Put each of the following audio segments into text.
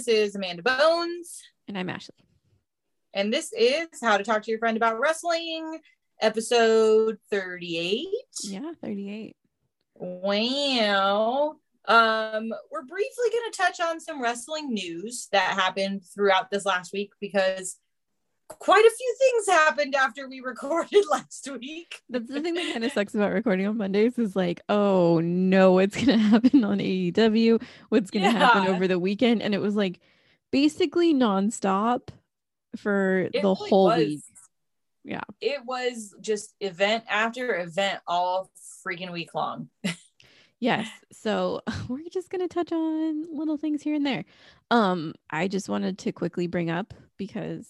This is Amanda Bones, And I'm Ashley. and this is How to Talk to Your Friend About Wrestling, episode 38. Yeah, 38. Wow. Um, we're briefly going to touch on some wrestling news that happened throughout this last week because quite a few things happened after we recorded last week. That's the thing that kind of sucks about recording on Mondays is like, oh no, what's gonna happen on AEW? What's gonna happen over the weekend? And it was like basically nonstop for It the really whole was. week. Yeah. It was just event after event all freaking week long. Yes. So we're just gonna touch on little things here and there. Um, I just wanted to quickly bring up because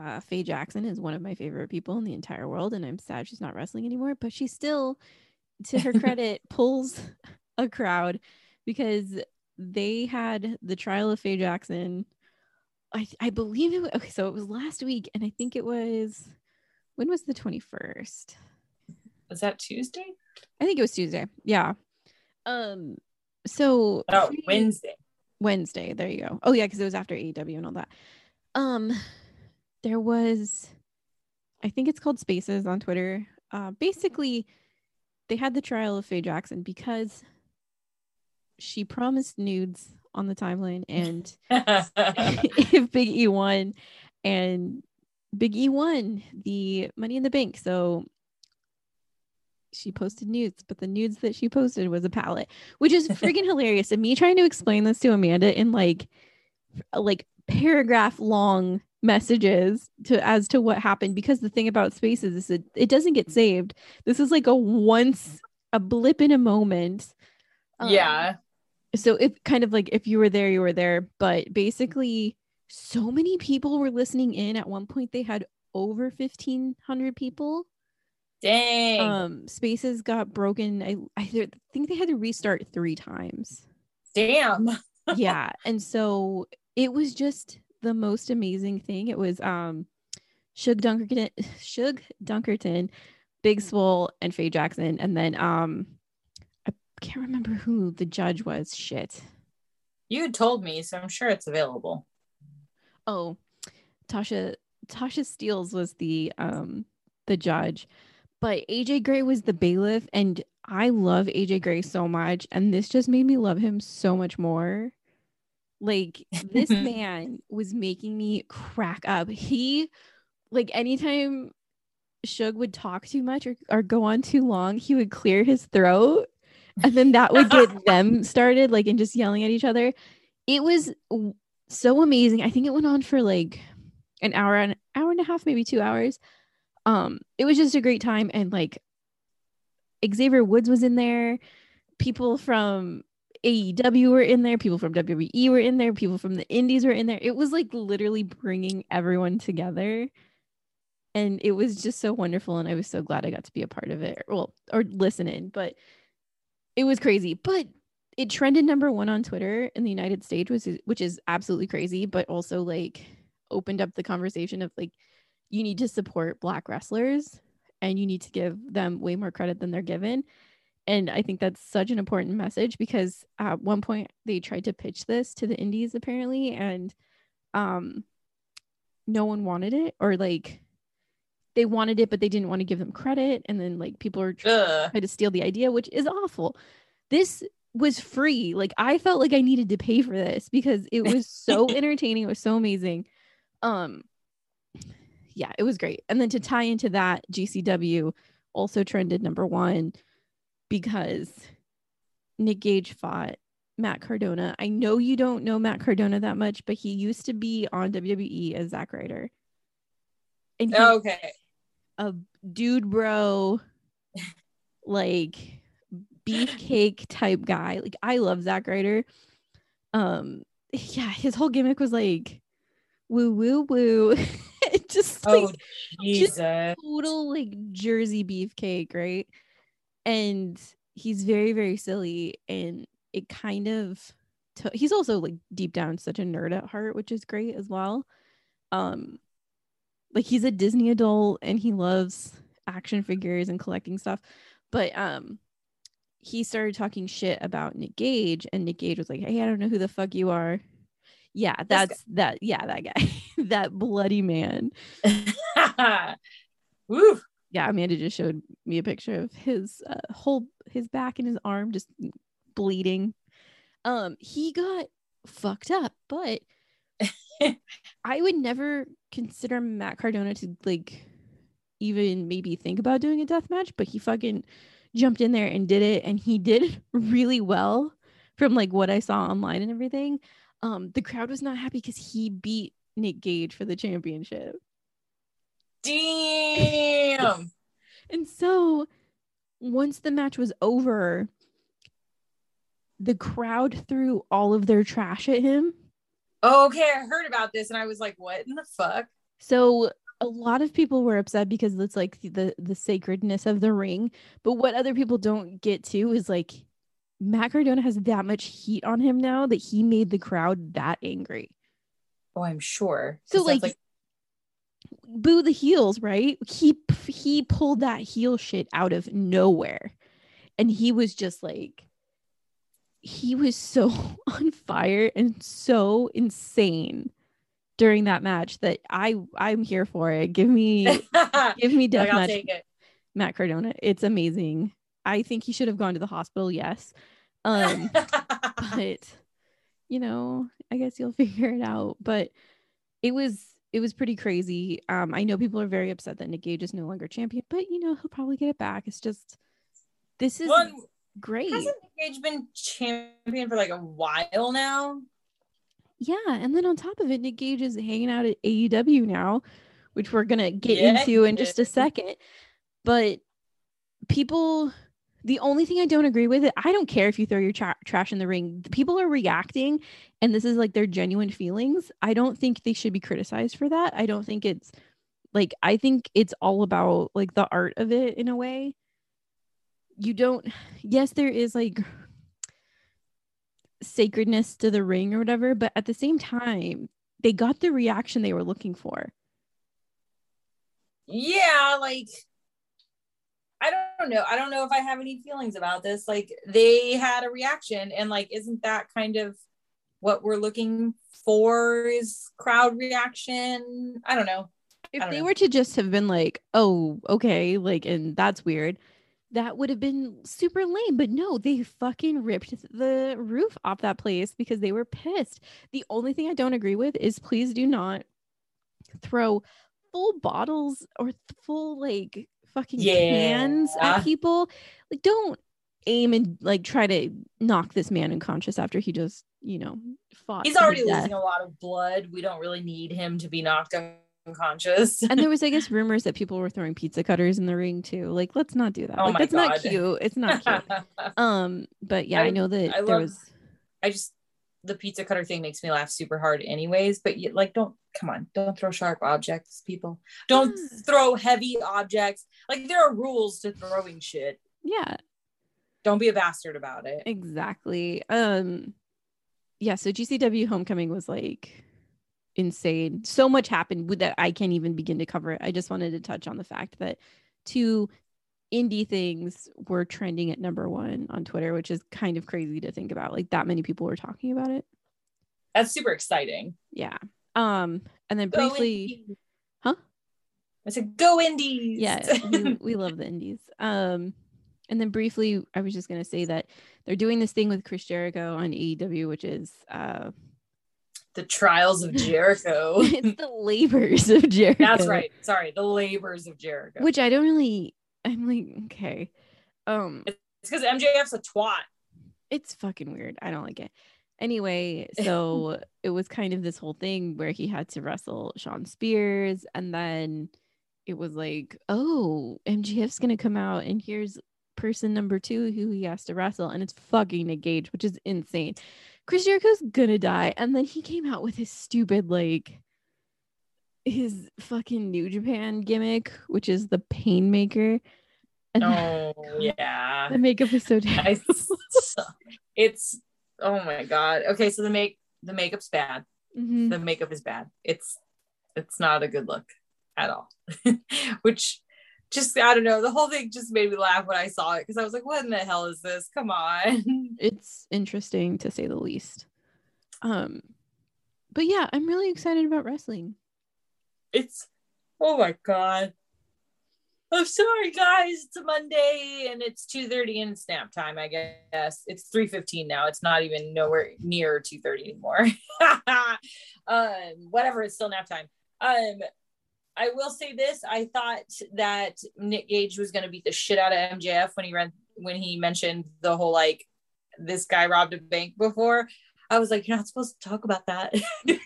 uh Faye Jackson is one of my favorite people in the entire world, and I'm sad she's not wrestling anymore, but she still, to her credit, pulls a crowd because they had the trial of Faye Jackson. I I believe it was okay, so it was last week, and I think it was when was the 21st? Was that Tuesday? I think it was Tuesday. Yeah. Um. So Oh, Wednesday. Wednesday. There you go. Oh yeah, because it was after AEW and all that. Um, there was, I think it's called Spaces on Twitter. Uh, basically, they had the trial of Faye Jackson because she promised nudes on the timeline, and if Big E won, and Big E won the Money in the Bank, so she posted nudes, but the nudes that she posted was a palette, which is freaking hilarious. And me trying to explain this to Amanda in like, like paragraph long messages to as to what happened because the thing about spaces is it, it doesn't get saved. This is like a once a blip in a moment. Um, yeah. so if kind of like if you were there you were there but basically so many people were listening in at one point they had over 1500 people Dang. um spaces got broken i i think they had to restart three times Damn. yeah and so it was just the most amazing thing it was um Shug Dunkerton Shug Dunkerton Big Swole and Faye Jackson and then um I can't remember who the judge was. Shit. You had told me, so I'm sure it's available. oh tasha tasha steelz was the um the judge but aj gray was the bailiff and i love aj gray so much and this just made me love him so much more like this man was making me crack up. He like anytime Shug would talk too much or, or go on too long he would clear his throat and then that would get them started like and just yelling at each other. It was so amazing. I think it went on for like an hour an hour and a half maybe two hours. Um it was just a great time and like xavier woods was in there. People from aew were in there people from wwe were in there people from the indies were in there. It was like literally bringing everyone together. And it was just so wonderful and i was so glad i got to be a part of it. Well or listen in but it was crazy. But it trended number one on twitter in the united states which is, which is absolutely crazy but also like opened up the conversation of like you need to support black wrestlers and you need to give them way more credit than they're given and i think that's such an important message because at one point they tried to pitch this to the indies apparently and um no one wanted it or like they wanted it but they didn't want to give them credit. And then like people are trying to steal the idea which is awful. This was free. Like i felt like i needed to pay for this because it was so entertaining. It was so amazing. Um yeah it was great. And then to tie into that gcw also trended number one because nick gage fought matt cardona i know you don't know matt cardona that much but he used to be on wwe as Zack ryder and he's Okay. a dude bro like beefcake type guy. Like I love Zack Ryder. Um, yeah, his whole gimmick was like woo woo woo. it just like Oh Jesus. total like Jersey beefcake, right? And he's very, very silly. And it kind of to- he's also like deep down such a nerd at heart, which is great as well. Um like he's a Disney adult and he loves action figures and collecting stuff. But um he started talking shit about Nick Gage, and Nick Gage was like, Hey, I don't know who the fuck you are. Yeah, that's that. Yeah, that guy, that bloody man. Woo. Yeah amanda just showed me a picture of his uh, whole his back and his arm just bleeding. Um he got fucked up but i would never consider matt cardona to like even maybe think about doing a death match but he fucking jumped in there and did it and he did really well from like what i saw online and everything. Um the crowd was not happy because he beat nick gage for the championship Damn. And so once the match was over, the crowd threw all of their trash at him. okay, I heard about this and I was like, what in the fuck? So a lot of people were upset because it's like the the sacredness of the ring. But what other people don't get to is like Matt Cardona has that much heat on him now that he made the crowd that angry. Oh, I'm sure. So that's like, boo the heels, right? He he pulled that heel shit out of nowhere. And he was just like he was so on fire and so insane during that match that I I'm here for it. Give me give me death I'll match. Matt Cardona. It's amazing. I think he should have gone to the hospital, yes. Um but you know, I guess you'll figure it out. But it was it was pretty crazy. Um, I know people are very upset that Nick Gage is no longer champion, but you know he'll probably get it back. It's just this is One great. hasn't Nick Gage been champion for like a while now? Yeah, and then on top of it, Nick Gage is hanging out at AEW now, which we're gonna get Yeah, into in just a second. But people, the only thing I don't agree with it, I don't care if you throw your tra- trash in the ring. People are reacting, and this is like their genuine feelings. I don't think they should be criticized for that. I don't think it's like I think it's all about like the art of it in a way. You don't. Yes, there is like sacredness to the ring or whatever, but at the same time, they got the reaction they were looking for. Yeah, like I don't know. I don't know if I have any feelings about this. Like they had a reaction and like isn't that kind of what we're looking for is crowd reaction? I don't know. If don't they know. were to just have been like, oh, okay, like, and that's weird, that would have been super lame. But no, they fucking ripped the roof off that place because they were pissed. The only thing I don't agree with is please do not throw full bottles or full like fucking cans Yeah. at people. Like, don't aim and like try to knock this man unconscious after he just, you know, fought. He's already losing a lot of blood. We don't really need him to be knocked unconscious. and there was, I guess, rumors that people were throwing pizza cutters in the ring too. Like, let's not do that. Oh like, that's not cute. It's not cute. um, but yeah, I, I- know that I there love- was. I just the pizza cutter thing makes me laugh super hard anyways but you like don't come on don't throw sharp objects people don't Yeah. throw heavy objects like there are rules to throwing shit Yeah, don't be a bastard about it exactly. Um, yeah. So GCW Homecoming was like insane. So much happened with that I can't even begin to cover it. I just wanted to touch on the fact that two indie things were trending at number one on Twitter, which is kind of crazy to think about. Like that many people were talking about it. that's super exciting Yeah. Um, and then Go briefly. Indies. Huh? i said go indies yeah we, we love the indies um and then briefly i was just going to say that they're doing this thing with chris jericho on aew which is uh the trials of jericho it's the labors of jericho that's right sorry the labors of jericho which i don't really i'm like okay. Um it's because mjf's a twat. It's fucking weird. I don't like it. Anyway so it was kind of this whole thing where he had to wrestle shawn spears and then it was like oh mjf's gonna come out and here's person number two who he has to wrestle, and it's fucking Nick Gage, which is insane. Chris Jericho's gonna die, and then he came out with his stupid like his fucking New Japan gimmick, which is the Painmaker. And Oh yeah. the makeup is so terrible. it's oh my god. Okay, so the make the makeup's bad. Mhm. The makeup is bad. It's it's not a good look at all. Which just I don't know. The whole thing just made me laugh when I saw it because I was like, "What in the hell is this? Come on!" It's interesting to say the least. Um, but yeah, I'm really excited about wrestling. It's oh my god. I'm sorry, guys. It's a Monday and it's 2:30 and it's nap time. I guess it's 3:15 now. It's not even nowhere near 2:30 anymore. um, whatever. It's still nap time. Um, I will say this: I thought that Nick Gage was going to beat the shit out of MJF when he ran when he mentioned the whole like this guy robbed a bank before. I was like, you're not supposed to talk about that.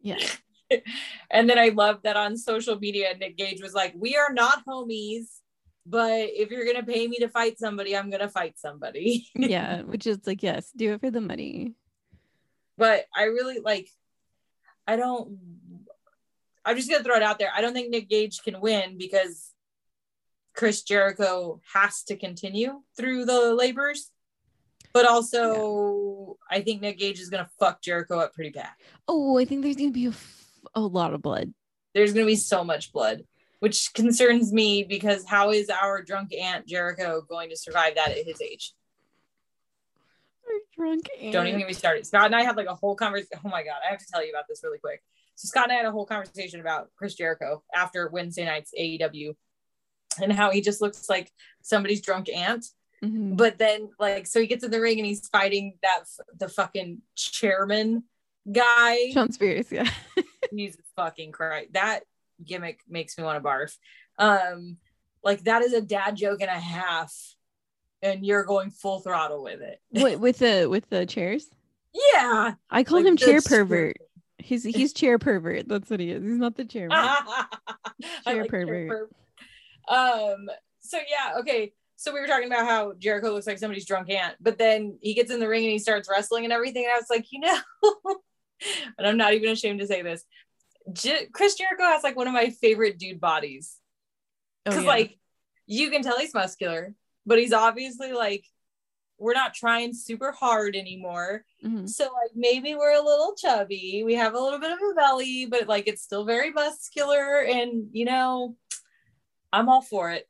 Yeah. and then I love that on social media, Nick Gage was like, We are not homies, but if you're gonna pay me to fight somebody, I'm gonna fight somebody. Yeah. Which is like, yes, do it for the money. but I really like I don't I'm just gonna throw it out there. I don't think Nick Gage can win because Chris Jericho has to continue through the labors. But also, I think Nick Gage is gonna fuck Jericho up pretty bad. Oh, I think there's gonna be a, a lot of blood. there's going to be so much blood which concerns me because how is our drunk aunt jericho going to survive that at his age Our drunk don't even aunt. get me started scott and i had like a whole conversation oh my god i have to tell you about this really quick so scott and i had a whole conversation about chris jericho after wednesday night's aew and how he just looks like somebody's drunk aunt Mhm. but then like so he gets in the ring and he's fighting that the fucking chairman guy Shawn Spears, yeah. Jesus fucking Christ. That gimmick makes me want to barf. Um, like that is a dad joke and a half, and you're going full throttle with it. what with the with the chairs? Yeah. I call Like, him chair true. pervert. He's he's chair pervert. That's what he is. He's not the chairman. Chair like pervert. pervert. Um, so yeah, okay. So we were talking about how Jericho looks like somebody's drunk aunt, but then he gets in the ring and he starts wrestling and everything. And I was like, you know, and I'm not even ashamed to say this. J- Chris Jericho has like one of my favorite dude bodies. Oh, because yeah. like you can tell he's muscular but he's obviously like we're not trying super hard anymore Mhm. so like maybe we're a little chubby we have a little bit of a belly but like it's still very muscular and you know i'm all for it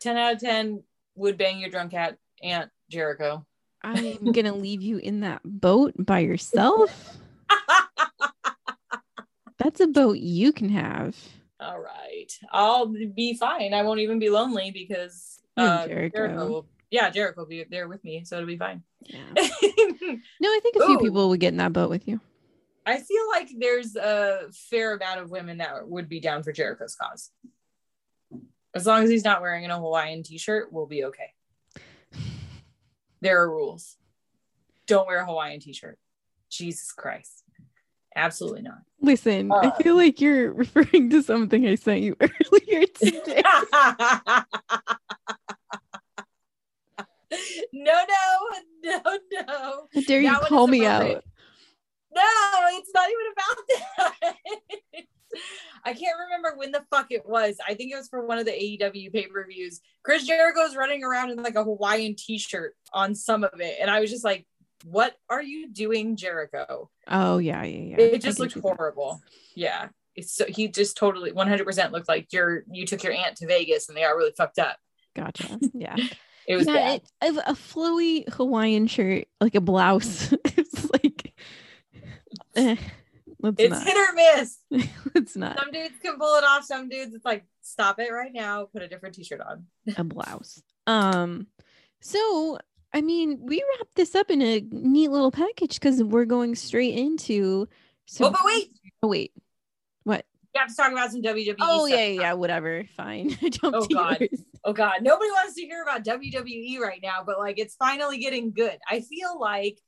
10 out of 10 would bang your drunk cat aunt jericho I'm gonna leave you in that boat by yourself. That's a boat you can have. all right i'll be fine i won't even be lonely because uh, Jericho. will, yeah jericho will be there with me so it'll be fine Yeah. No, I think a few Ooh. people would get in that boat with you. I feel like there's a fair amount of women that would be down for Jericho's cause. As long as he's not wearing a Hawaiian t-shirt, we'll be okay. There are rules. Don't wear a Hawaiian t-shirt. Jesus Christ. Absolutely not. Listen, I Uh. feel like you're referring to something I sent you earlier today. no, no, no, no. How dare you That call me out? No, it's not even about that. I can't remember when the fuck it was. I think it was for one of the AEW pay per views. Chris Jericho Jericho's running around in like a Hawaiian t shirt on some of it. And I was just like, what are you doing, Jericho? Oh yeah, yeah, yeah. It just looked see that. horrible. Yeah. It's so he just totally 100% looked like you're you took your aunt to Vegas and they got really fucked up. Gotcha. Yeah. It was yeah, bad. it, a, a flowy Hawaiian shirt, like a blouse. it's like, eh, let's it's not. hit or miss. let's not. Some dudes can pull it off. Some dudes, it's like, stop it right now. Put a different t-shirt on. a blouse. Um, so I mean, we wrapped this up in a neat little package because we're going straight into. oh, but wait, Oh wait, what? we have to talk about some WWE. Oh stuff. yeah, yeah, yeah, whatever. Fine. Oh, God. yours. Oh God, nobody wants to hear about WWE right now, but like it's finally getting good. I feel like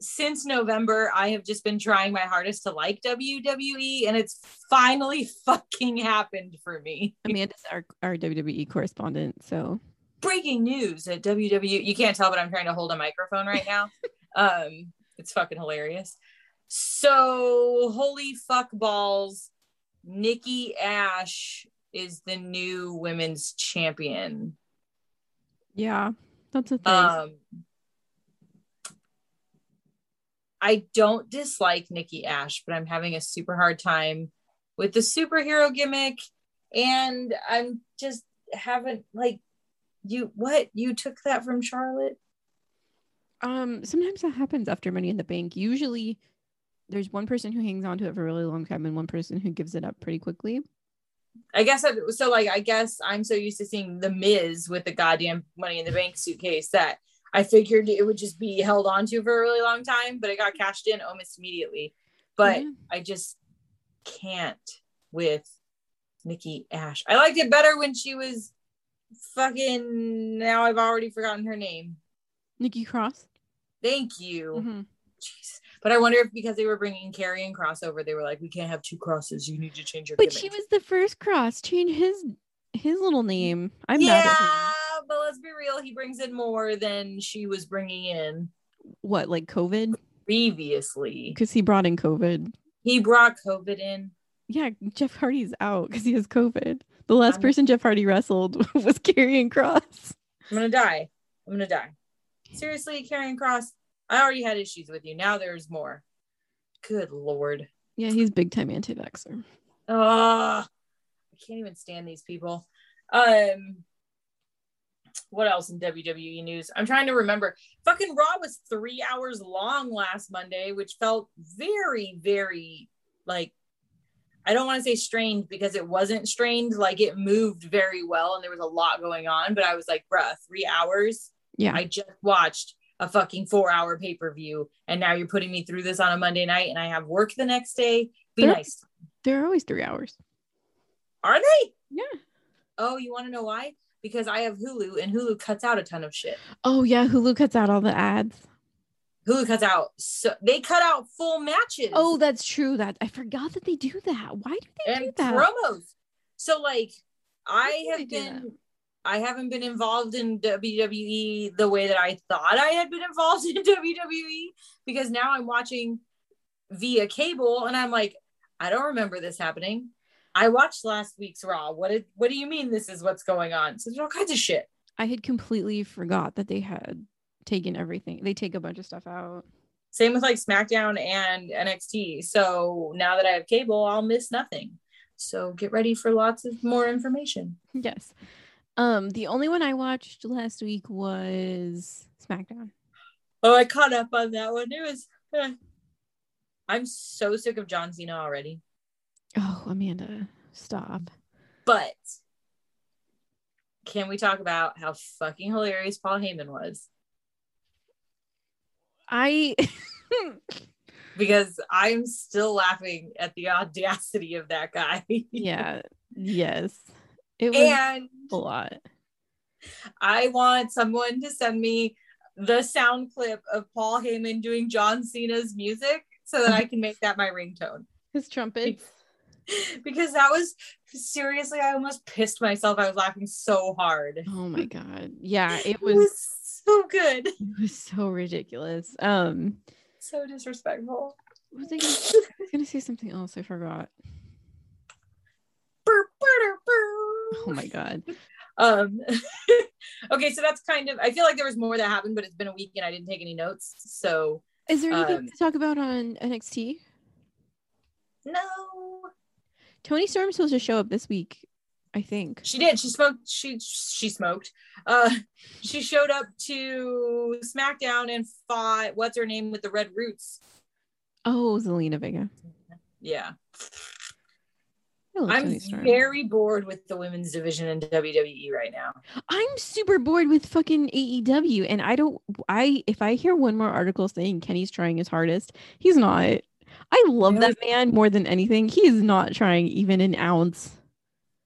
since November, I have just been trying my hardest to like WWE, and it's finally fucking happened for me. Amanda's our, our WWE correspondent, so Breaking news at WWE. You can't tell, but I'm trying to hold a microphone right now. um, it's fucking hilarious. So, holy fuck balls, Nikki Ash is the new women's champion. yeah, that's a thing. Um, I don't dislike Nikki Ash, but I'm having a super hard time with the superhero gimmick, and I'm just haven't like you. What you took that from Charlotte? Um, sometimes that happens after Money in the Bank. Usually, there's one person who hangs on to it for a really long time and one person who gives it up pretty quickly. I guess I, so. Like, I guess I'm so used to seeing the Miz with the goddamn Money in the Bank suitcase that I figured it would just be held onto for a really long time, but it got cashed in almost immediately. But Yeah. I just can't with Nikki Ash. I liked it better when she was fucking. Now I've already forgotten her name. Nikki Cross. Thank you. Mhm. Jeez. But I wonder if because they were bringing Carrie and crossover, they were like, we can't have two crosses. You need to change your. But gimmick." she was the first cross. Change his his little name. I'm mad at him. But let's be real. He brings in more than she was bringing in What like COVID? previously. Because he brought in COVID. He brought COVID in. Yeah, Jeff Hardy's out because he has COVID. The last I'm- person Jeff Hardy wrestled was Karrion Kross. I'm gonna die. I'm gonna die. Seriously, Karrion Kross. I already had issues with you. Now there's more. Good lord. Yeah, he's big time anti-vaxxer. Ugh. I can't even stand these people. Um what else in WWE news? I'm trying to remember. Fucking Raw was three hours long last Monday, which felt very, very like I don't want to say strained because it wasn't strained. Like it moved very well and there was a lot going on. But I was like, bruh, three hours. Yeah. I just watched a fucking four hour pay per view. And now you're putting me through this on a Monday night and I have work the next day. Be They're- nice. They're always three hours. Are they? Yeah. Oh, you want to know why? Because I have Hulu and Hulu cuts out a ton of shit. Oh yeah, Hulu cuts out all the ads. Hulu cuts out so they cut out full matches. Oh, that's true. That I forgot that they do that. Why do they do and that? promos. So like I do they have do been I haven't been involved in WWE the way that I thought I had been involved in WWE because now I'm watching via cable and I'm like, I don't remember this happening. I watched last week's Raw. What did what do you mean this is what's going on? So there's all kinds of shit. I had completely forgot that they had taken everything. They take a bunch of stuff out. Same with like SmackDown and NXT. So now that I have cable, I'll miss nothing. So get ready for lots of more information. Yes. Um, the only one I watched last week was SmackDown. Oh, I caught up on that one. It was. eh. I'm so sick of John Cena already. Oh, Amanda, stop. But can we talk about how fucking hilarious Paul Heyman was? I Because I'm still laughing at the audacity of that guy. yeah, yes. It was and a lot. I want someone to send me the sound clip of Paul Heyman doing John Cena's music so that I can make that my ringtone. His trumpets. Because that was seriously, I almost pissed myself. I was laughing so hard. Oh my god. Yeah, it It was was so good. it was so ridiculous. Um So disrespectful. was I gonna, I was gonna say something else. I forgot. Burr, burr, burr. Oh my god. Um okay, so that's kind of I feel like there was more that happened, but it's been a week and I didn't take any notes. So Is there anything Um, to talk about on NXT? no. Toni Storm's supposed to show up this week, I think. She did. She smoked. She she smoked. Uh, she showed up to SmackDown and fought what's her name with the red roots. Oh, Zelina Vega. Yeah, I'm very bored with the women's division in WWE right now. I'm super bored with fucking AEW, and I don't. I if I hear one more article saying Kenny's trying his hardest, he's not. I love that man more than anything. He is not trying even an ounce,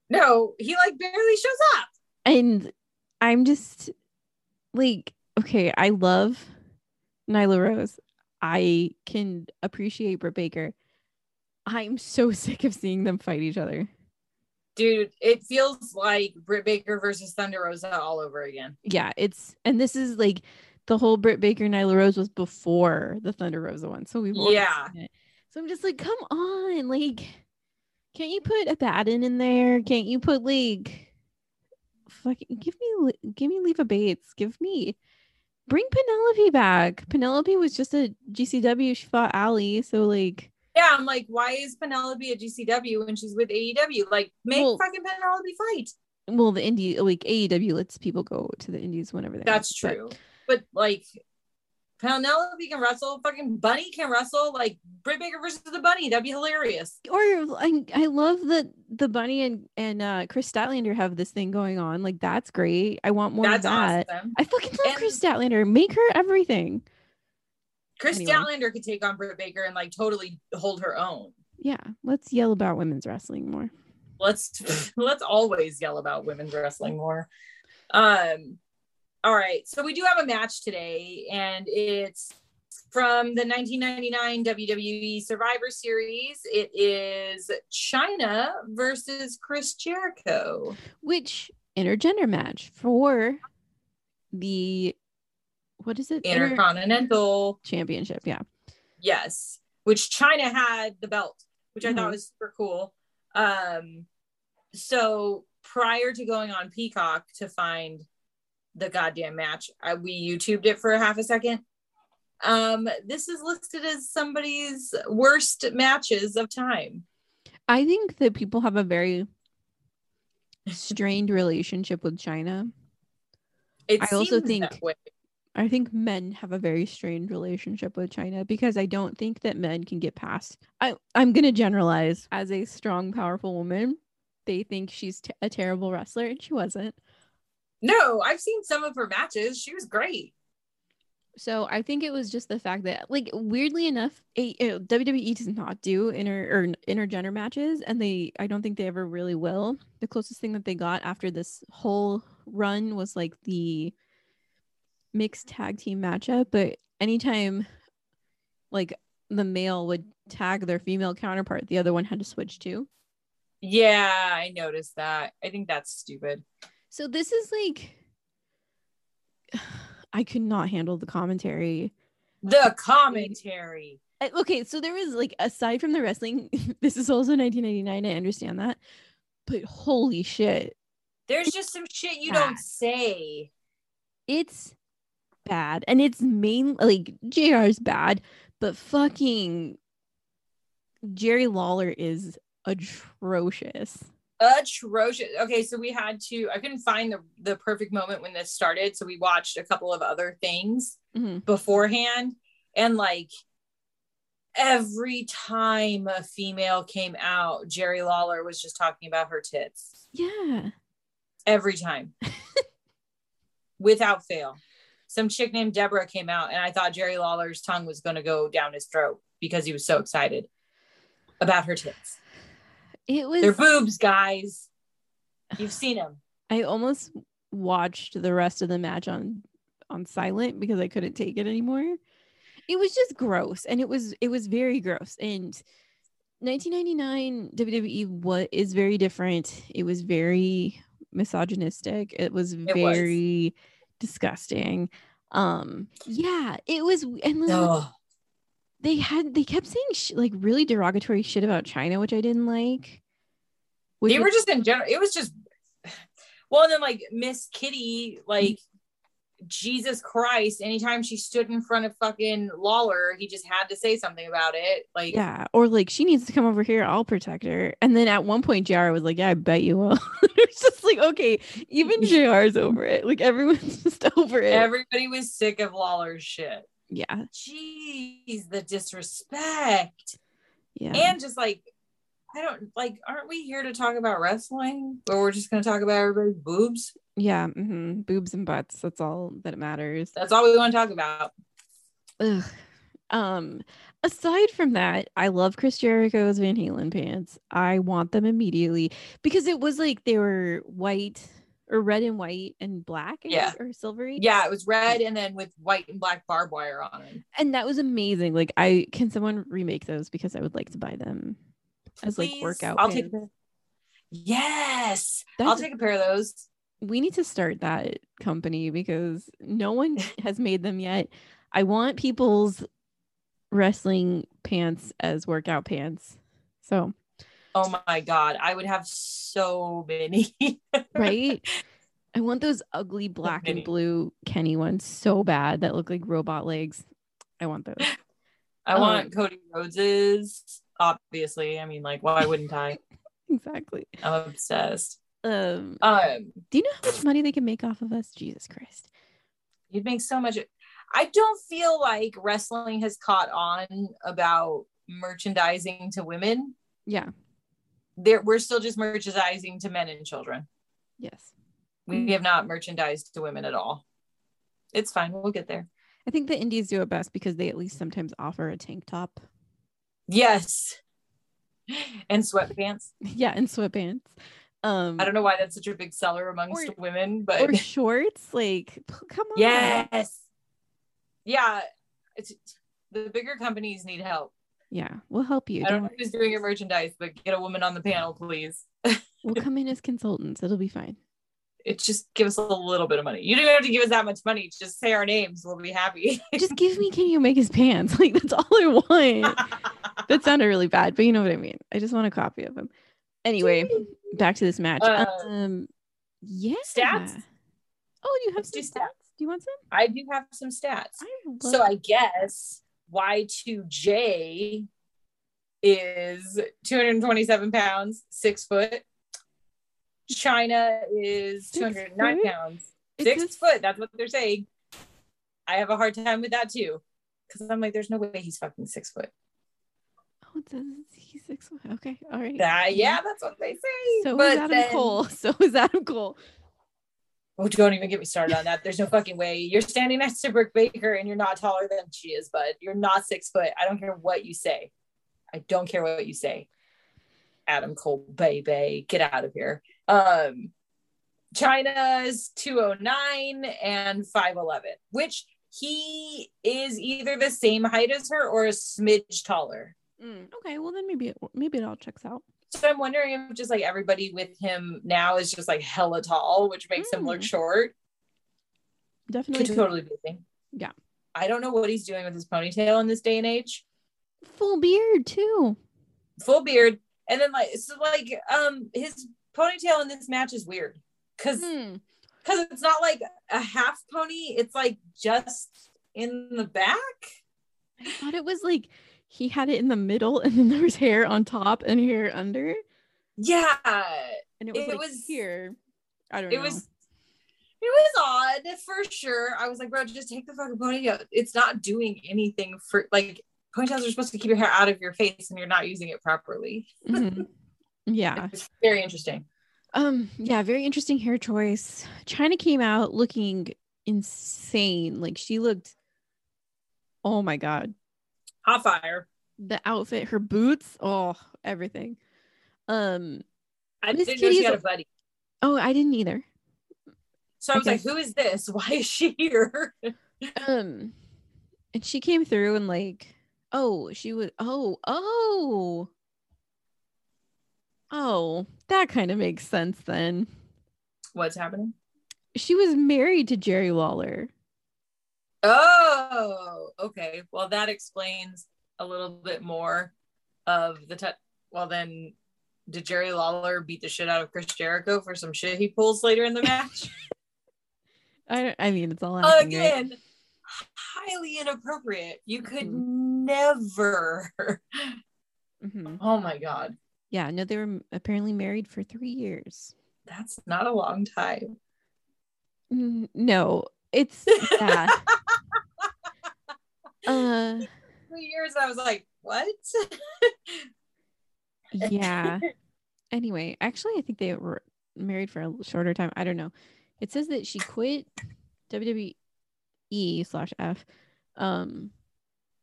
No, he like barely shows up. and I'm just like, okay, I love Nyla Rose. I can appreciate Britt Baker. I'm so sick of seeing them fight each other. Dude, it feels like Britt Baker versus Thunder Rosa all over again. Yeah, it's and this is like the whole Britt Baker Nyla Rose was before the Thunder Rosa one. So we've Yeah. seen it. So I'm just like, come on, like, can't you put a Batten in there? Can't you put like, fucking give me, give me Leva Bates, give me, bring Penelope back. Penelope was just a GCW. She fought Ali, so like, Yeah, I'm like, why is Penelope a GCW when she's with AEW? Like, make Well- fucking Penelope fight. well, the indie like AEW lets people go to the indies whenever they. That's want, but- true. But, like, Penelope can wrestle. Fucking Bunny can wrestle. Like Britt Baker versus the Bunny. That'd be hilarious. or I, I love that the bunny and and uh Kris Statlander have this thing going on. Like that's great. I want more That's of that. awesome. I fucking love And- Kris Statlander. Make her everything. Chris Anyway. Statlander could take on Britt Baker and like totally hold her own. Yeah, let's yell about women's wrestling more. let's let's always yell about women's wrestling more um all right so we do have a match today and it's from the 1999 WWE Survivor Series it is Chyna versus Chris Jericho Which intergender match for the what is it? Inter- Intercontinental championship. Yeah. yes which Chyna had the belt which I thought Mhm. was super cool um so prior to going on Peacock to find the goddamn match I, we YouTubed it for a half a second um this is listed as somebody's worst matches of time I think that people have a very strained relationship with Chyna. it I also think-. I think men have a very strained relationship with Chyna because I don't think that men can get past. I I'm gonna generalize as a strong, powerful woman. They think she's t- a terrible wrestler, and she wasn't. No I've seen some of her matches she was great So I think it was just the fact that, like, weirdly enough, a, WWE does not do inter or intergender matches, and they I don't think they ever really will. The closest thing that they got after this whole run was like the mixed tag team matchup, but anytime like the male would tag their female counterpart, the other one had to switch too. yeah I noticed that I think that's stupid So this is like I could not handle the commentary. the commentary okay, so there was like aside from the wrestling, this is also 1999. I understand that, but holy shit, there's just some shit you bad. don't say it's bad, and it's main like Jr's bad, but fucking Jerry Lawler is atrocious. Atrocious. Okay, so we had to. I couldn't find the the perfect moment when this started, so we watched a couple of other things Mhm. beforehand, and like every time a female came out, Jerry Lawler was just talking about her tits Yeah, every time, without fail. Some chick named Debra came out, and I thought Jerry Lawler's tongue was going to go down his throat because he was so excited about her tits. It was. They're boobs, guys. You've seen them. I almost watched the rest of the match on on silent because I couldn't take it anymore. It was just gross and it was it was very gross and 1999 WWE what is very different. It was very misogynistic. It was was. very disgusting. Um yeah, it was and. They had they kept saying sh- like really derogatory shit about Chyna which I didn't like. Which they was- were just in general. It was just well, and then like Miss Kitty, like Jesus Christ, anytime she stood in front of fucking Lawler, he just had to say something about it. Like, Yeah, or like she needs to come over here. I'll protect her. And then at one point, JR was like, "Yeah, I bet you will." it's just like, okay, even JR's over it. Like everyone's just over it. everybody was sick of Lawler's shit. Yeah, Jeez, the disrespect, yeah. and just like. I don't like. Aren't we here to talk about wrestling? Or we're just going to talk about everybody's boobs? yeah, hmm boobs and butts. That's all that matters. That's all we want to talk about. Ugh. Um, aside from that, I love Chris Jericho's Van Halen pants. I want them immediately because it was like they were white or red and white and black, Yeah. guess, or silvery. Yeah, it was red and then with white and black barbed wire on it. and that was amazing. Like, I can someone remake those because I would like to buy them as like workout. I'll take. Yes, I'll take a pair of those. we need to start that company because no one has made them yet. I want people's wrestling pants as workout pants. So, Oh my god, I would have so many. right? I want those ugly black and blue Kenny ones so bad that look like robot legs. I want those. I Um, want Cody Rhodes's. Obviously, I mean, like, why wouldn't I? exactly. I'm obsessed. Um, Um, do you know how much money they can make off of us? Jesus Christ. you'd make so much. I don't feel like wrestling has caught on about merchandising to women. Yeah. There, we're still just merchandising to men and children. Yes. We Mm. have not merchandised to women at all. It's fine. We'll get there. I think the indies do it best because they at least sometimes offer a tank top. Yes. And sweatpants. Yeah, and sweatpants. Um I don't know why that's such a big seller amongst Or- women, but or shorts. Like, come on. yes. Yeah. It's the bigger companies need help. Yeah, we'll help you. I don't Don't know worry. who's doing your merchandise, but get a woman on the panel, please. We'll come in as consultants. It'll be fine. It just give us a little bit of money. You don't have to give us that much money. Just say our names. We'll be happy. Just give me Kenny Omega's pants. Like that's all I want. that sounded really bad, but you know what I mean. I just want a copy of him. Anyway, back to this match. Uh, um, yeah. stats? Oh, you have Let's some stats? stats. Do you want some? I do have some stats. I So I guess Y2J is 227 pounds, six foot. Chyna is Six 209 foot? pounds, six foot. That's what they're saying. I have a hard time with that too. Because I'm like, there's no way he's fucking six foot. Oh, it says he's six foot. Okay, all right. Yeah, that's what they say. So but is Adam then- Cole. So is Adam Cole. Oh, don't even get me started on that. There's no fucking way. You're standing next to Brooke Baker and you're not taller than she is, bud. You're not six foot. I don't care what you say. I don't care what you say. Adam Cole, baby, get out of here. Um, Chyna's 209 and 5'11, which he is either the same height as her or a smidge taller. Mm, okay, well then maybe it maybe it all checks out. So I'm wondering if just like everybody with him now is just like hella tall, which makes him look Mm. short. Definitely Could totally be a thing. Yeah. I don't know what he's doing with his ponytail in this day and age. full beard too. Full beard. And then like so like um his ponytail in this match is weird. Cause Hmm. because it's not like a half pony, it's like just in the back. I thought it was like he had it in the middle and then there was hair on top and hair under. Yeah. And it was It like was- here. I don't It know. It was it was odd for sure. I was like, bro, just take the fucking ponytail. It's not doing anything for like ponytails are supposed to keep your hair out of your face and you're not using it properly. Mhm. Yeah. It's very interesting. Um, yeah, very interesting hair choice. Chyna came out looking insane. Like she looked oh my god. Hot fire. The outfit, her boots, oh, everything. Um, I Miss didn't know she had a- a buddy. oh, I didn't either. So I was like, who is this? Why is she here? Um, and she came through and like, oh, she was, oh, oh, oh, that kind of makes sense then. What's happening? She was married to Jerry Lawler. Oh, okay. Well, that explains a little bit more of the. Te- well, then, did Jerry Lawler beat the shit out of Chris Jericho for some shit he pulls later in the match? I, I mean, it's all happening, right? Again, highly inappropriate. You could never. Mhm. Oh my god, Yeah, no, they were apparently married for three years. that's not a long time. Mm, No, it's yeah. Uh, Three years. I was like, what? yeah. Anyway, actually, I think they were married for a shorter time. I don't know. It says that she quit WWE slash F um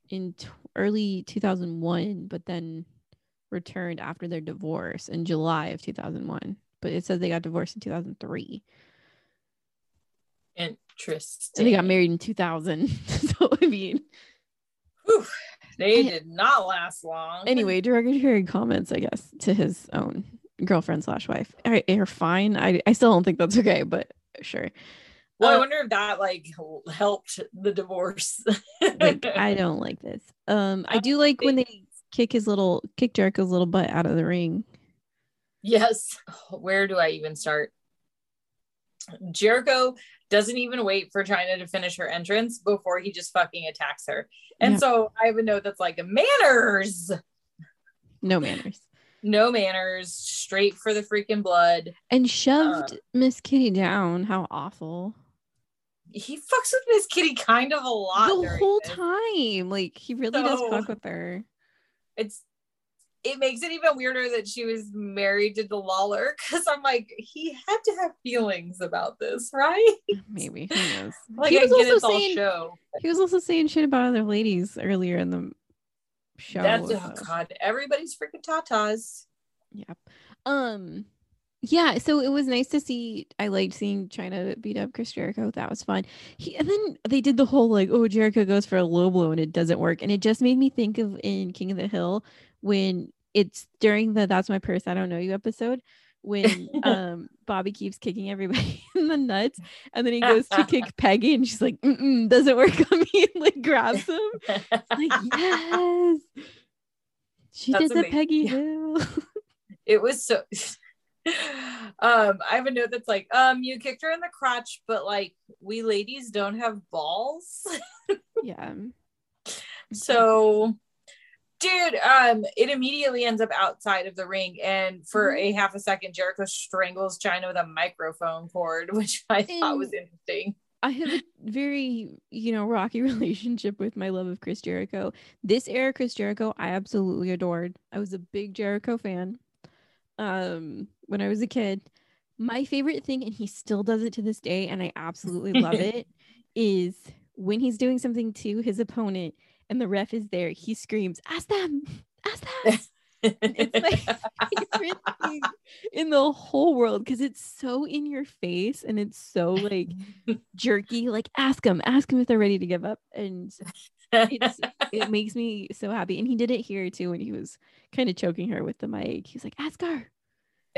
in t- early 2001, but then returned after their divorce in July of 2001. But it says they got divorced in 2003. Interesting. And they got married in 2000. so I mean, Whew, they I- did not last long. anyway, derogatory comments, I guess, to his own girlfriend slash wife are, are fine. I I still don't think that's okay, but sure. Well, I Uh, wonder if that like helped the divorce. like I don't like this. Um, I do like when they kick his little kick Jericho's little butt out of the ring. yes. Where do I even start? Jericho doesn't even wait for Chyna to finish her entrance before he just fucking attacks her. And Yeah. so I have a note that's like manners, No manners. no manners, straight for the freaking blood. And shoved uh, Miss Kitty down. How awful. He fucks with Miss Kitty kind of a lot the whole this. time. Like he really does fuck with her. it's it makes it even weirder that she was married to the Lawler because I'm like, he had to have feelings about this, right? Maybe. Who knows? Like he was also saying show. he was also saying shit about other ladies earlier in the show. That's oh god, everybody's freaking tatas. Yeah. Um yeah, so it was nice to see I liked seeing Chyna beat up Chris Jericho. That was fun. He and then they did the whole like, oh, Jericho goes for a low blow and it doesn't work. And it just made me think of in King of the Hill when it's during the That's My Purse, I Don't Know You episode when um Bobby keeps kicking everybody in the nuts and then he goes to kick Peggy and she's like, doesn't work on me and like grabs him. Like, yes. She That's did the amazing. Peggy Yeah. Hill. it was so um I have a note that's like, um, you kicked her in the crotch, but like we ladies don't have balls. yeah. So, dude, um, it immediately ends up outside of the ring, and for a half a second, Jericho strangles Chyna with a microphone cord, which I thought was interesting. I have a very, you know, rocky relationship with my love of Chris Jericho. This era Chris Jericho, I absolutely adored. I was a big Jericho fan. Um, when I was a kid. My favorite thing, and he still does it to this day, and I absolutely love it, is when he's doing something to his opponent and the ref is there, he screams, Ask them, ask them. it's my favorite thing in the whole world because it's so in your face and it's so like jerky. Like, ask them, ask them if they're ready to give up. And it's it makes me so happy. And he did it here too when he was kind of choking her with the mic. He's like, ask her.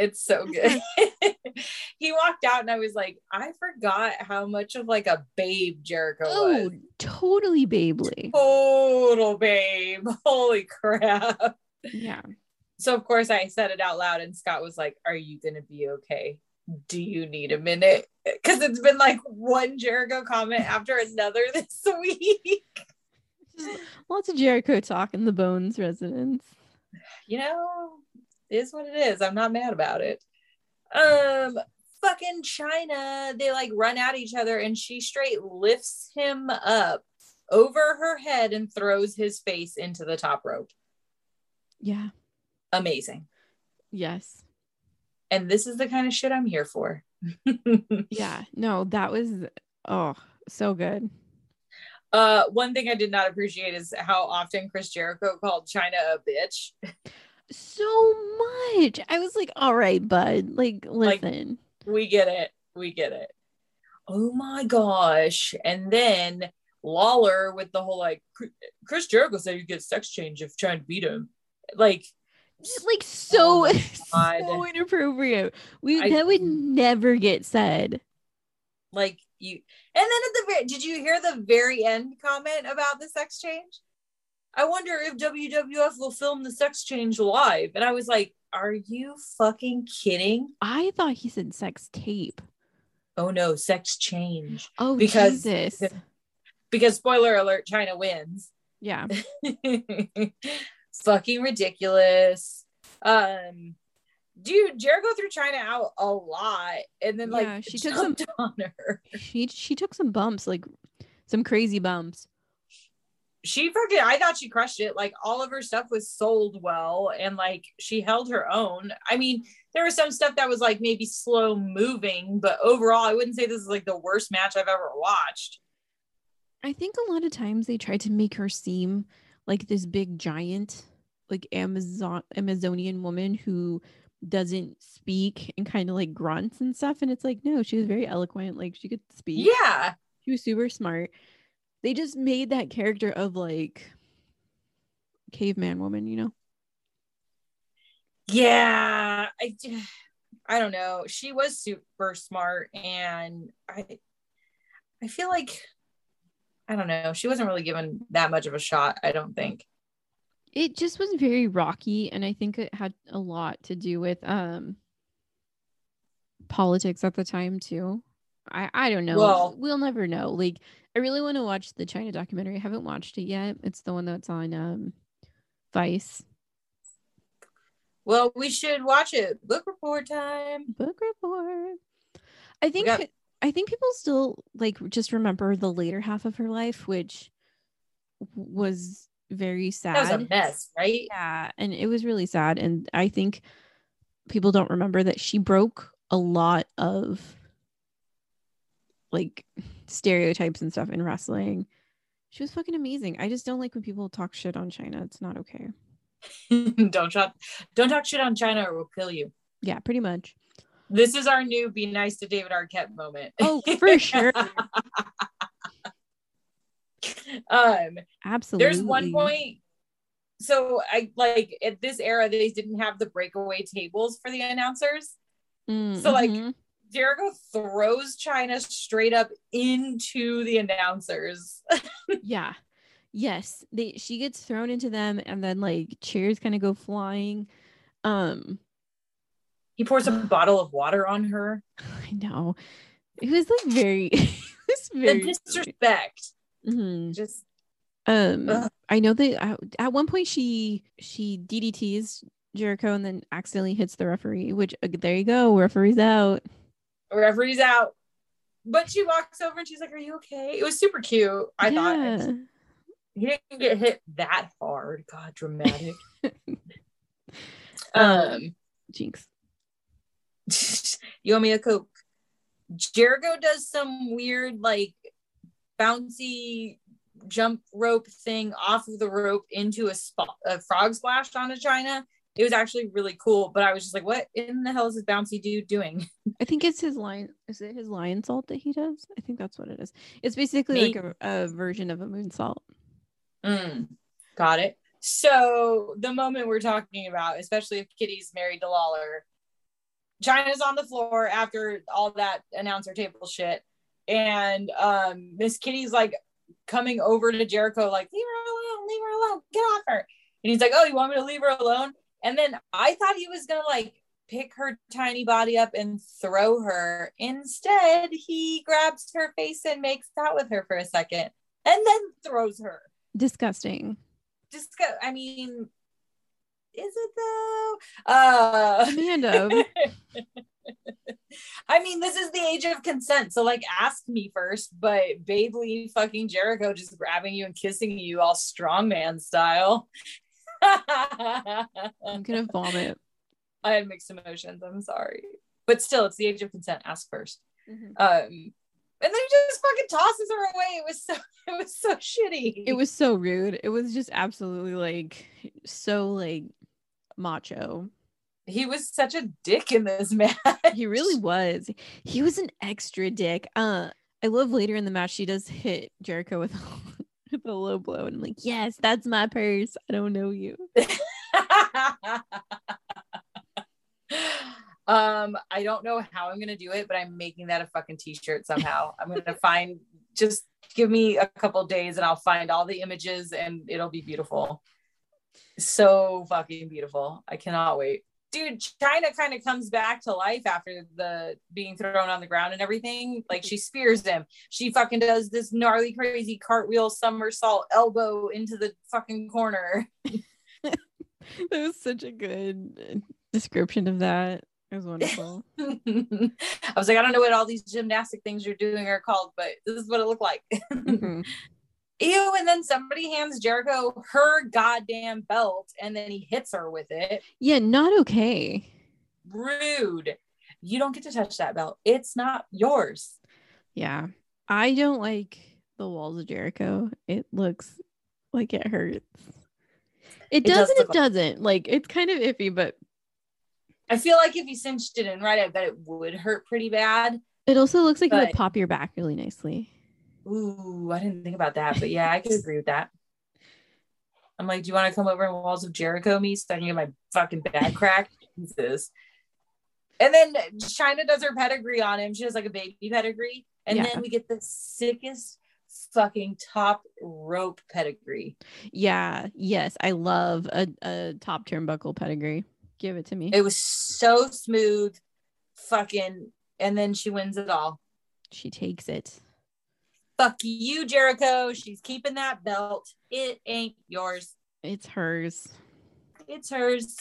It's so good. he walked out and I was like, I forgot how much of like a babe Jericho Oh, was. totally babely. Total babe. Holy crap. Yeah. So of course I said it out loud and Scott was like, Are you gonna be okay? Do you need a minute? Because it's been like one Jericho comment after another this week. Lots of Jericho talk in the Bones residence. you know, it is what it is. I'm not mad about it. Um, fucking Chyna, they like run at each other and she straight lifts him up over her head and throws his face into the top rope. Yeah. Amazing. Yes. And this is the kind of shit I'm here for. Yeah. No, that was oh so good. Uh, one thing I did not appreciate is how often Chris Jericho called Chyna a bitch. So much. I was like, all right, bud. Like, Like- listen. We get it. We get it. Oh my gosh. And then Lawler with the whole like Chris Jericho said you get sex change if trying to beat him. Like just like so, Oh so inappropriate. We I- that would never get said. like you and then at the very did you hear the very end comment about the sex change? I wonder if WWF will film the sex change live. And I was like, are you fucking kidding? I thought he said sex tape. Oh no, sex change. Oh Because- Jesus. Because spoiler alert, Chyna wins. Yeah. fucking ridiculous. Um, dude, Jericho threw Chyna out a lot, and then like Yeah, she took some- on her. She she took some bumps, like some crazy bumps. She fucking, I thought she crushed it. Like all of her stuff was sold well, and like she held her own. I mean, there was some stuff that was like maybe slow moving, but overall, I wouldn't say this is like the worst match I've ever watched. I think a lot of times they try to make her seem like this big giant, like Amazon Amazonian woman who doesn't speak and kind of like grunts and stuff. And it's like, no, she was very eloquent. Like she could speak. Yeah. She was super smart. They just made that character of like caveman woman, you know? Yeah. I I don't know. She was super smart and I I feel like I don't know. She wasn't really given that much of a shot, I don't think. It just was very rocky and I think it had a lot to do with um politics at the time too. I I don't know. Well- we'll never know. Like I really want to watch the Chyna documentary. I haven't watched it yet. It's the one that's on um Vice Well, we should watch it. Book report time. book report. I think got- I think people still like just remember the later half of her life, which was very sad. That was a mess, right? Yeah, and it was really sad. And I think people don't remember that she broke a lot of like stereotypes and stuff in wrestling. She was fucking amazing. I just don't like when people talk shit on Chyna. It's not okay. don't talk don't talk shit on Chyna or we'll kill you. Yeah, pretty much. This is our new be nice to David Arquette moment. Oh, for sure. um Absolutely. there's one point so I like at this era they didn't have the breakaway tables for the announcers. So, like, Mhm. Jericho throws Chyna straight up into the announcers. yeah. Yes. They she gets thrown into them and then like chairs kind of go flying. Um He pours a bottle of water on her. I know. It was like very it was The very disrespect. Mhm. Just Um, Ugh. I know that uh, at one point she she DDTs Jericho and then accidentally hits the referee. Which uh, there you go, referee's out. Referee's out. But she walks over and she's like, Are you okay? It was super cute. I thought Yeah. he didn't get hit that hard. God, dramatic. Um, Jinx. you owe me a coke. Jericho does some weird like bouncy jump rope thing off of the rope into a, sp- a frog splash on a Chyna. It was actually really cool, but I was just like, "What in the hell is this bouncy dude doing?" I think it's his lion. Is it his Lionsault that he does? I think that's what it is. It's basically like a, a version of a moonsault. Mm, got it. So the moment we're talking about, especially if Kitty's married to Lawler, Chyna's on the floor after all that announcer table shit, and um, Miss Kitty's like coming over to Jericho, like leave her alone, leave her alone, get off her. And he's like, "Oh, you want me to leave her alone?" And then I thought he was gonna like pick her tiny body up and throw her. Instead, he grabs her face and makes out with her for a second, and then throws her Disgusting. go i mean is it though uh Amanda. i mean this is the age of consent so like ask me first but Bailey fucking jericho just grabbing you and kissing you all strongman style I'm gonna vomit. i had mixed emotions i'm sorry but still it's the age of consent ask first Mhm. um and then he just fucking tosses her away it was so it was so shitty It was so rude. It was just absolutely like so like macho. he was such a dick in this match He really was. He was an extra dick. Uh I love later in the match she does hit Jericho with a low blow and I'm like, "Yes, that's my purse. I don't know you." um, I don't know how I'm gonna do it, but I'm making that a fucking t-shirt somehow. I'm gonna find just give me a couple days and I'll find all the images and it'll be beautiful. So fucking beautiful. I cannot wait. Dude, Chyna kind of comes back to life after the being thrown on the ground and everything. Like she spears him. She fucking does this gnarly, crazy cartwheel somersault elbow into the fucking corner. that was such a good description of that. It was wonderful. I was like, I don't know what all these gymnastic things you're doing are called, but this is what it looked like. Mhm. Ew. And then somebody hands Jericho her goddamn belt and then he hits her with it. Yeah, not okay. Rude. You don't get to touch that belt. It's not yours. Yeah. I don't like the walls of Jericho. It looks like it hurts. It, It does doesn't, look it doesn't. Like it's kind of iffy, but I feel like if you cinched it in right, I bet it would hurt pretty bad. It also looks like it would pop your back really nicely. Ooh, I didn't think about that, but yeah, I could agree with that. I'm like, do you want to come over and Walls of Jericho me so I can get my fucking back cracked? Jesus. And then Chyna does her pedigree on him. She does like a baby pedigree. And Yeah. then we get the sickest fucking top rope pedigree. Yeah. Yes. I love a, a top turnbuckle pedigree. Give it to me. It was so smooth, fucking, and then she wins it all. she takes it. Fuck you, Jericho. She's keeping that belt. It ain't yours. It's hers. It's hers.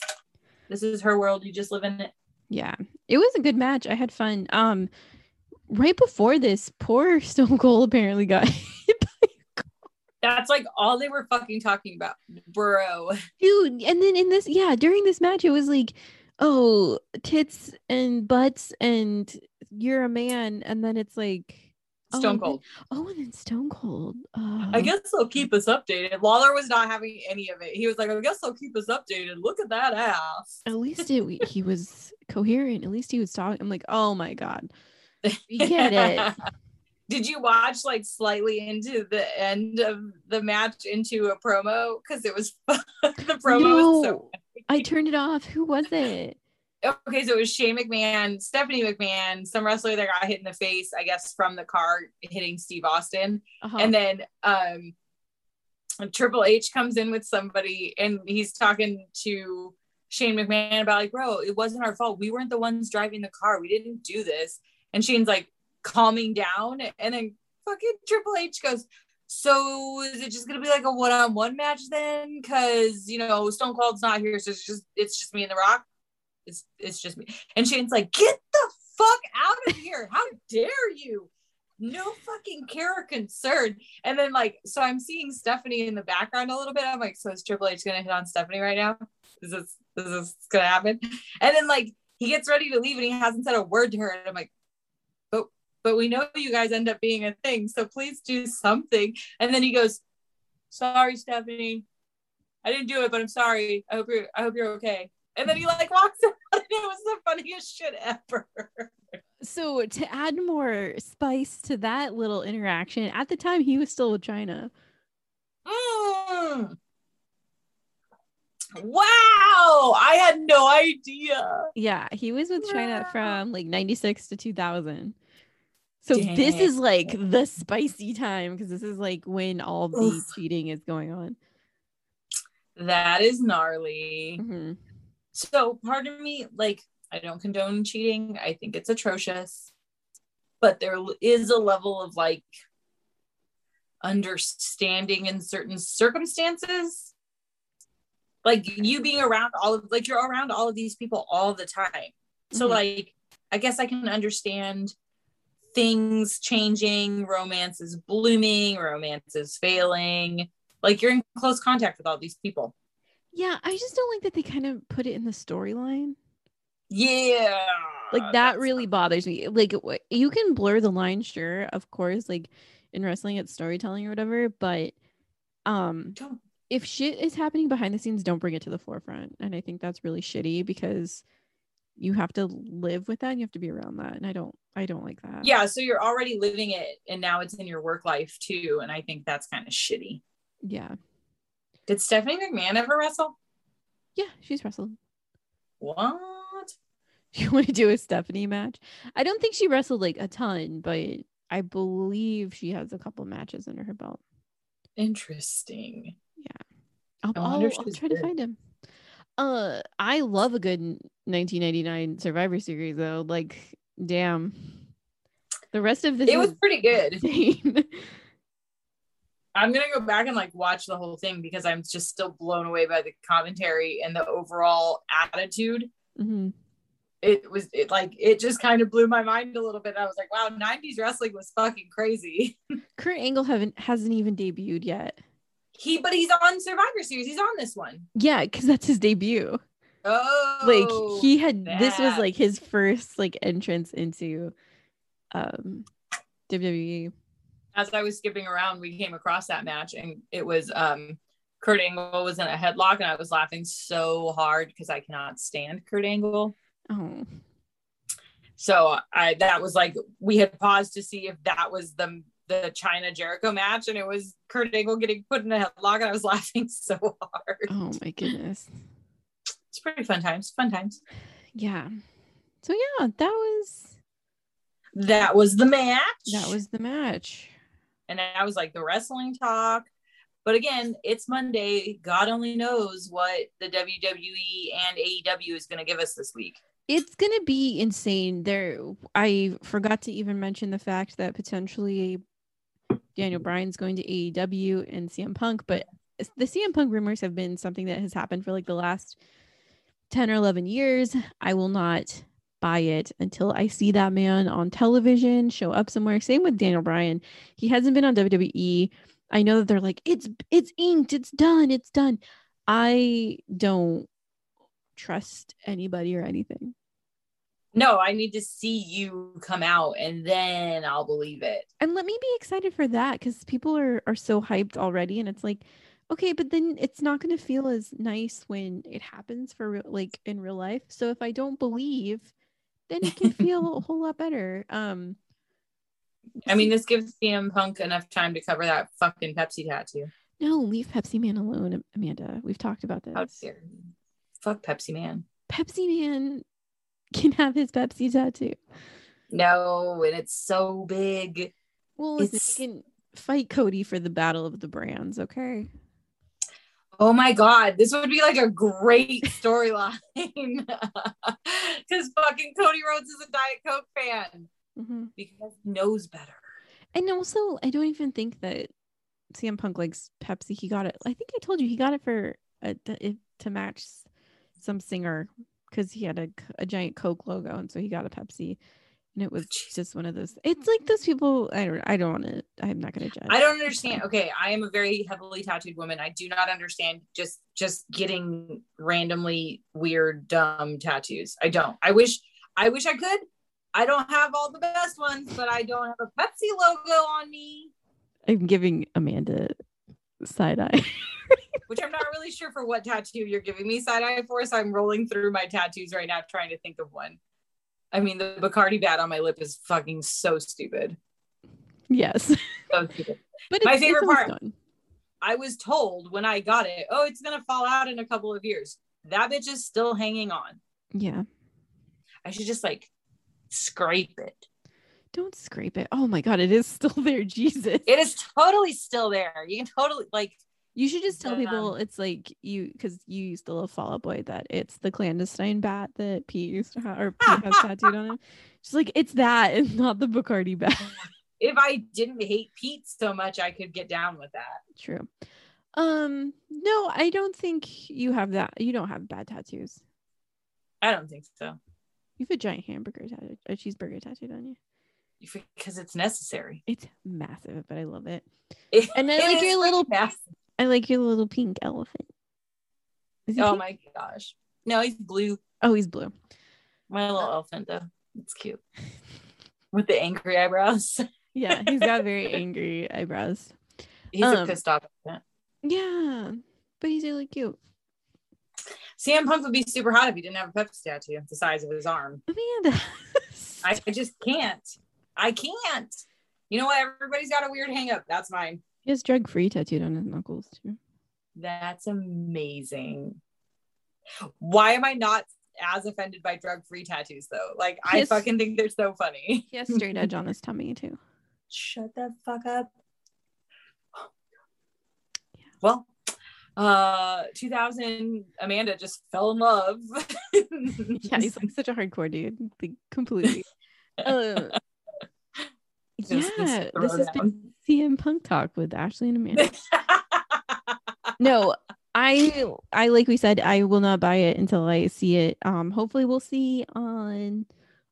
This is her world. You just live in it. Yeah. It was a good match. I had fun. Um right before this, poor Stone Cold apparently got hit by That's like all they were fucking talking about, bro. dude. And then in this, yeah, during this match, it was like, oh, tits and butts, and you're a man, and then it's like Oh, Stone and then- Cold. Oh, and then Stone Cold. Uh, I guess they'll keep us updated. Lawler was not having any of it. He was like, I guess they'll keep us updated. Look at that ass. at least it, he was coherent. At least he was talking. I'm like, oh my god, we get it. Did you watch like slightly into the end of the match into a promo? Because it was the promo was so No, I turned it off. Who was it? Okay, so it was Shane McMahon, Stephanie McMahon, some wrestler that got hit in the face, I guess, from the car hitting Steve Austin. Uh-huh. And then um Triple H comes in with somebody and he's talking to Shane McMahon about like, bro, it wasn't our fault. We weren't the ones driving the car. We didn't do this. And Shane's like calming down. And then fucking Triple H goes, So is it just gonna be like a one-on-one match then? Cause you know, Stone Cold's not here, so it's just it's just me and the rock. It's it's just me. And Shane's like, get the fuck out of here. How dare you? No fucking care or concern. And then like, so I'm seeing Stephanie in the background a little bit. I'm like, so is Triple H gonna hit on Stephanie right now? Is this is this gonna happen? And then like he gets ready to leave and he hasn't said a word to her. And I'm like, but but we know you guys end up being a thing, so please do something. And then he goes, Sorry, Stephanie. I didn't do it, but I'm sorry. I hope you're I hope you're okay. And then he like walks it was the funniest shit ever. So to add more spice to that little interaction, at the time he was still with Chyna. Mm. Wow, I had no idea. Yeah, he was with Chyna Wow. from like 96 to 2000. So this is like the spicy time because this is like when all the Oof. cheating is going on. That is gnarly. Mhm. So part of me, like, I don't condone cheating. I think it's atrocious. But there is a level of like understanding in certain circumstances. Like you being around all of like you're around all of these people all the time. So Mhm. like I guess I can understand things changing, romances blooming, romances failing. Like you're in close contact with all these people. Yeah, I just don't like that they kind of put it in the storyline. Yeah. Like that really bothers me. Like you can blur the line, sure, of course, like in wrestling it's storytelling or whatever, but um Don't- if shit is happening behind the scenes, don't bring it to the forefront. And I think that's really shitty because you have to live with that and you have to be around that. And I don't I don't like that. Yeah, so you're already living it and now it's in your work life too. And I think that's kind of shitty. Yeah. Did Stephanie McMahon ever wrestle? Yeah, she's wrestled. What? You want to do a Stephanie match? I don't think she wrestled like a ton, but I believe she has a couple matches under her belt. Interesting. I'll, I I'll, I'll she's try to find him. Uh, I love a good 1999 Survivor Series though. Like, damn, the rest of this It was pretty good. I'm gonna go back and like watch the whole thing because I'm just still blown away by the commentary and the overall attitude. Mhm. It was it like it just kind of blew my mind a little bit. I was like, wow, 90s wrestling was fucking crazy. Kurt Angle haven't hasn't even debuted yet. He but he's on Survivor Series. He's on this one. Yeah, because that's his debut. Oh like he had this was like his first like entrance into um. WWE. As I was skipping around, we came across that match and it was um Kurt Angle was in a headlock and I was laughing so hard because I cannot stand Kurt Angle. Oh, So I that was like we had paused to see if that was the the Chyna Jericho match, and it was Kurt Angle getting put in a headlock, and I was laughing so hard. oh my goodness. It's pretty fun times, fun times. Yeah. So yeah, that was That was the match. that was the match. And I was like the wrestling talk. But again, it's Monday. God only knows what the WWE and AEW is going to give us this week. It's gonna be insane. There, I forgot to even mention the fact that potentially Daniel Bryan's going to AEW and CM Punk, but the CM Punk rumors have been something that has happened for like the last 10 or 11 years. I will not buy it until I see that man on television show up somewhere. Same with Daniel Bryan. He hasn't been on WWE. I know that they're like, it's it's inked, it's done, it's done. I don't trust anybody or anything. No, I need to see you come out and then I'll believe it. and let me be excited for that because people are are so hyped already and it's like okay but then it's not going to feel as nice when it happens for real, like in real life so if i don't believe then it can feel a whole lot better um I mean, this gives CM Punk enough time to cover that fucking Pepsi tattoo. no leave pepsi man alone amanda we've talked about How this dare you. Fuck Pepsi Man. pepsi man can have his pepsi tattoo No, and it's so big. well listen, It's- he can fight cody for the battle of the brands okay Oh my god, this would be like a great storyline. Because fucking Cody Rhodes is a Diet Coke fan Mhm. because he knows better. And also, I don't even think that CM Punk likes Pepsi. He got it. I think I told you he got it for a, to, to match some singer because he had a, a giant Coke logo, and so he got a Pepsi. And it was just one of those. It's like those people. I don't. I don't want to. I'm not going to judge. I don't understand. Okay, I am a very heavily tattooed woman. I do not understand just just getting randomly weird dumb tattoos. I don't. I wish I wish I could. I don't have all the best ones, but I don't have a Pepsi logo on me, I'm giving Amanda side eye. which I'm not really sure for what tattoo you're giving me side eye for. So I'm rolling through my tattoos right now trying to think of one. I mean, the Bacardi bat on my lip is fucking so stupid. yes, So stupid. but My favorite part. done. I was told when I got it, oh, it's gonna fall out in a couple of years. That bitch is still hanging on. Yeah. I should just like scrape it. Don't scrape it. Oh my god, it is still there. Jesus. It is totally still there. You can totally like You should just tell Um, people it's like you because you used to love Fall Out Boy that it's the clandestine bat that Pete used to have or Pete has tattooed on him. She's like, it's that and not the Bacardi bat. if I didn't hate Pete so much, I could get down with that. True. Um, no, I don't think you have that. You don't have bad tattoos. I don't think so. You have a giant hamburger tattoo, a cheeseburger tattooed on you. Because it's necessary. It's massive, but I love it. It- And then like your little- massive. I like your little pink elephant. Oh pink? my gosh. No, he's blue. Oh, he's blue. My little elephant though. It's cute. With the angry eyebrows. Yeah, he's got very angry eyebrows. He's a Um, pissed off elephant. Yeah, but he's really cute. CM Punk would be super hot if he didn't have a Pepsi statue the size of his arm. Amanda. I I just can't. I can't. You know what? Everybody's got a weird hang up. That's mine. He has drug free tattooed on his knuckles too. That's amazing. Why am I not as offended by drug free tattoos though? Like, I Yes. fucking think they're so funny. He has straight edge on his tummy too. Shut the fuck up. Well, uh 2000 Amanda just fell in love. Yeah, he's like such a hardcore dude. Like completely. Uh, Just this yeah, this has throwdown. been CM Punk talk with Ashley and Amanda. no, I I like we said, I will not buy it until I see it. Um, hopefully we'll see on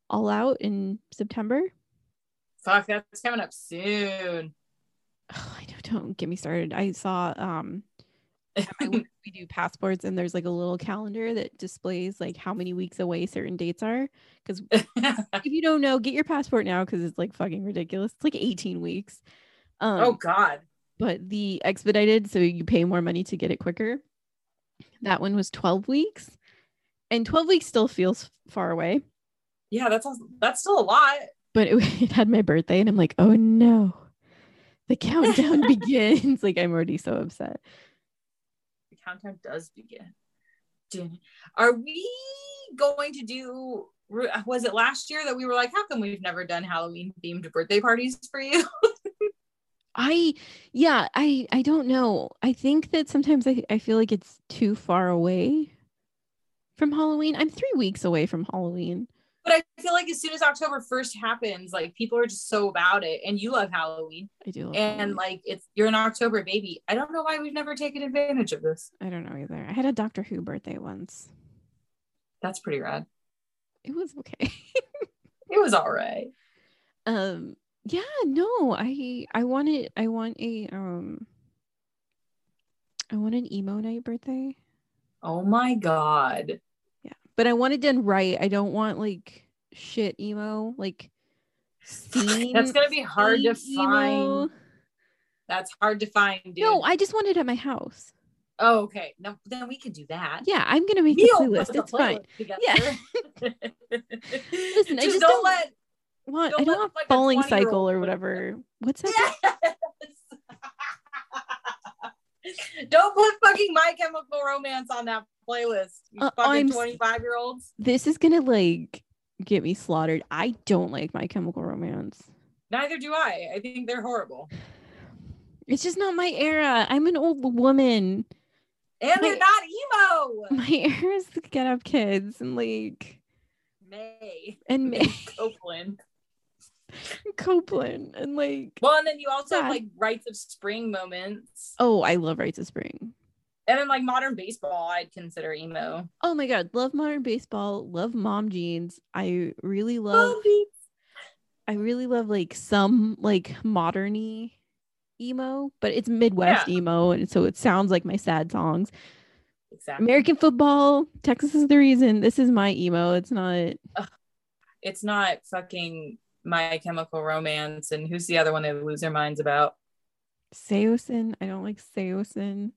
All Out in September. Fuck, that's coming up soon. Oh, I know, don't get me started. I saw um at my work, we do passports and there's like a little calendar that displays like how many weeks away certain dates are. Because if you don't know, get your passport now because it's like fucking ridiculous. It's like 18 weeks. Um, oh God. but the expedited, so you pay more money to get it quicker. That one was 12 weeks. And 12 weeks still feels far away, Yeah, that's that's still a lot. but it, it had my birthday, and I'm like, oh no, the countdown begins. Like, I'm already so upset. Countdown does begin. Are we going to do? Was it last year that we were like, how come we've never done Halloween themed birthday parties for you? I, yeah, I, I don't know. I think that sometimes I, I feel like it's too far away from Halloween. I'm three weeks away from Halloween. But I feel like as soon as October 1st happens, like people are just so about it. And you love Halloween. I do. And Halloween. like it's you're an October baby. I don't know why we've never taken advantage of this. I don't know either. I had a Doctor Who birthday once. That's pretty rad. It was okay. It was all right. um yeah no i i wanted i want a um i want an emo night birthday Oh my god. But i want it done right i don't want like shit emo like scene That's gonna be hard to find. That's hard to find, dude. no i just want it at my house oh, okay. No, then we can do that. yeah i'm gonna make We'll a playlist it's fine together. Yeah. Listen, I just, just don't don't- let what Don't i don't want like, falling cycle or whatever what's that Yes. Don't put fucking My Chemical Romance on that playlist. You Uh, fucking 25 year olds. this is gonna like get me slaughtered i don't like my chemical romance Neither do I. I think they're horrible. It's just not my era. I'm an old woman. And they're not emo. My era is the Get Up Kids and like May. and May Copeland. Copeland and like Well, and then you also Yeah. have like Rites of Spring moments. oh, I love Rites of Spring. And then like modern baseball, I'd consider emo. Oh my god, love modern baseball, love mom jeans. I really love. I really love like some like moderny emo, but it's Midwest emo and so it sounds like my sad songs. Exactly. American football, Texas is the reason. This is my emo. It's not it's not fucking My Chemical Romance. And who's the other one they lose their minds about? Saosin. I don't like Saosin.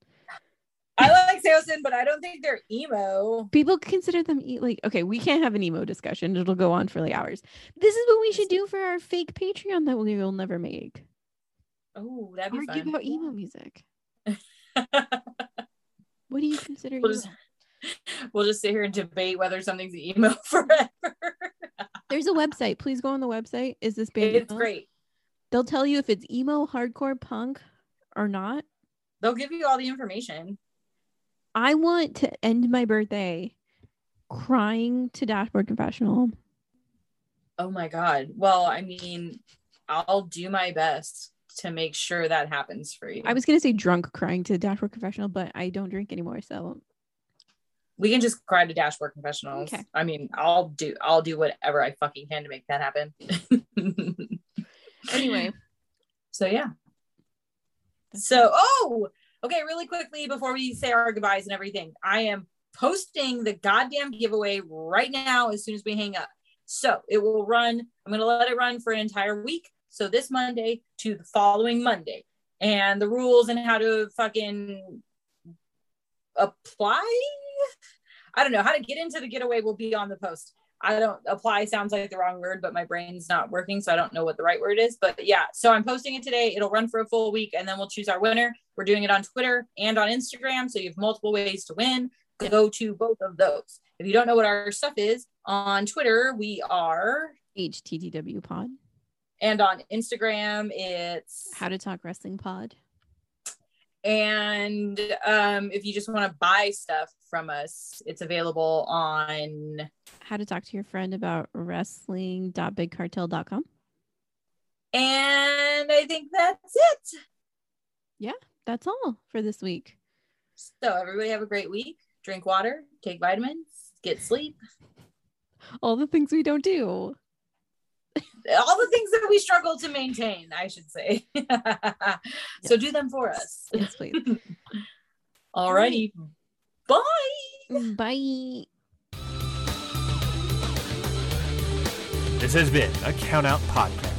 I like Saosin, but I don't think they're emo. people consider them e- like okay we can't have an emo discussion it'll go on for like hours this is what we should do for our fake patreon that we will never make Oh, that'd be argue fun. about emo music what do you consider We'll emo? just- we'll just sit here and debate whether something's emo forever. There's a website please go on the website is this band it's great. they'll tell you if it's emo hardcore punk or not They'll give you all the information. i want to end my birthday crying to dashboard confessional Oh my god. Well, I mean, I'll do my best to make sure that happens for you. i was gonna say drunk crying to dashboard confessional but i don't drink anymore so we can just cry to dashboard confessionals. Okay. I mean, I'll do I'll do whatever I fucking can to make that happen. anyway so yeah. So, oh, okay, really quickly before we say our goodbyes and everything, I am posting the goddamn giveaway right now as soon as we hang up. So it will run, I'm going to let it run for an entire week. So this Monday to the following Monday. And the rules and how to fucking apply. I don't know how to get into the getaway will be on the post. I don't apply sounds like the wrong word, but my brain's not working, so I don't know what the right word is. But yeah, so I'm posting it today. It'll run for a full week, and then we'll choose our winner. We're doing it on Twitter and on Instagram, so you have multiple ways to win. Go to both of those. If you don't know what our stuff is, on Twitter we are, httw pod and on Instagram it's how to talk wrestling pod and um, if you just want to buy stuff from us, it's available on how to talk to your friend about wrestling.bigcartel.com. and I think that's it. Yeah, that's all for this week. So everybody have a great week. Drink water, take vitamins, get sleep. All the things we don't do. All the things that we struggle to maintain, I should say. so do them for us. Yes, please. Alrighty. Bye. Bye. This has been a Count Out Podcast.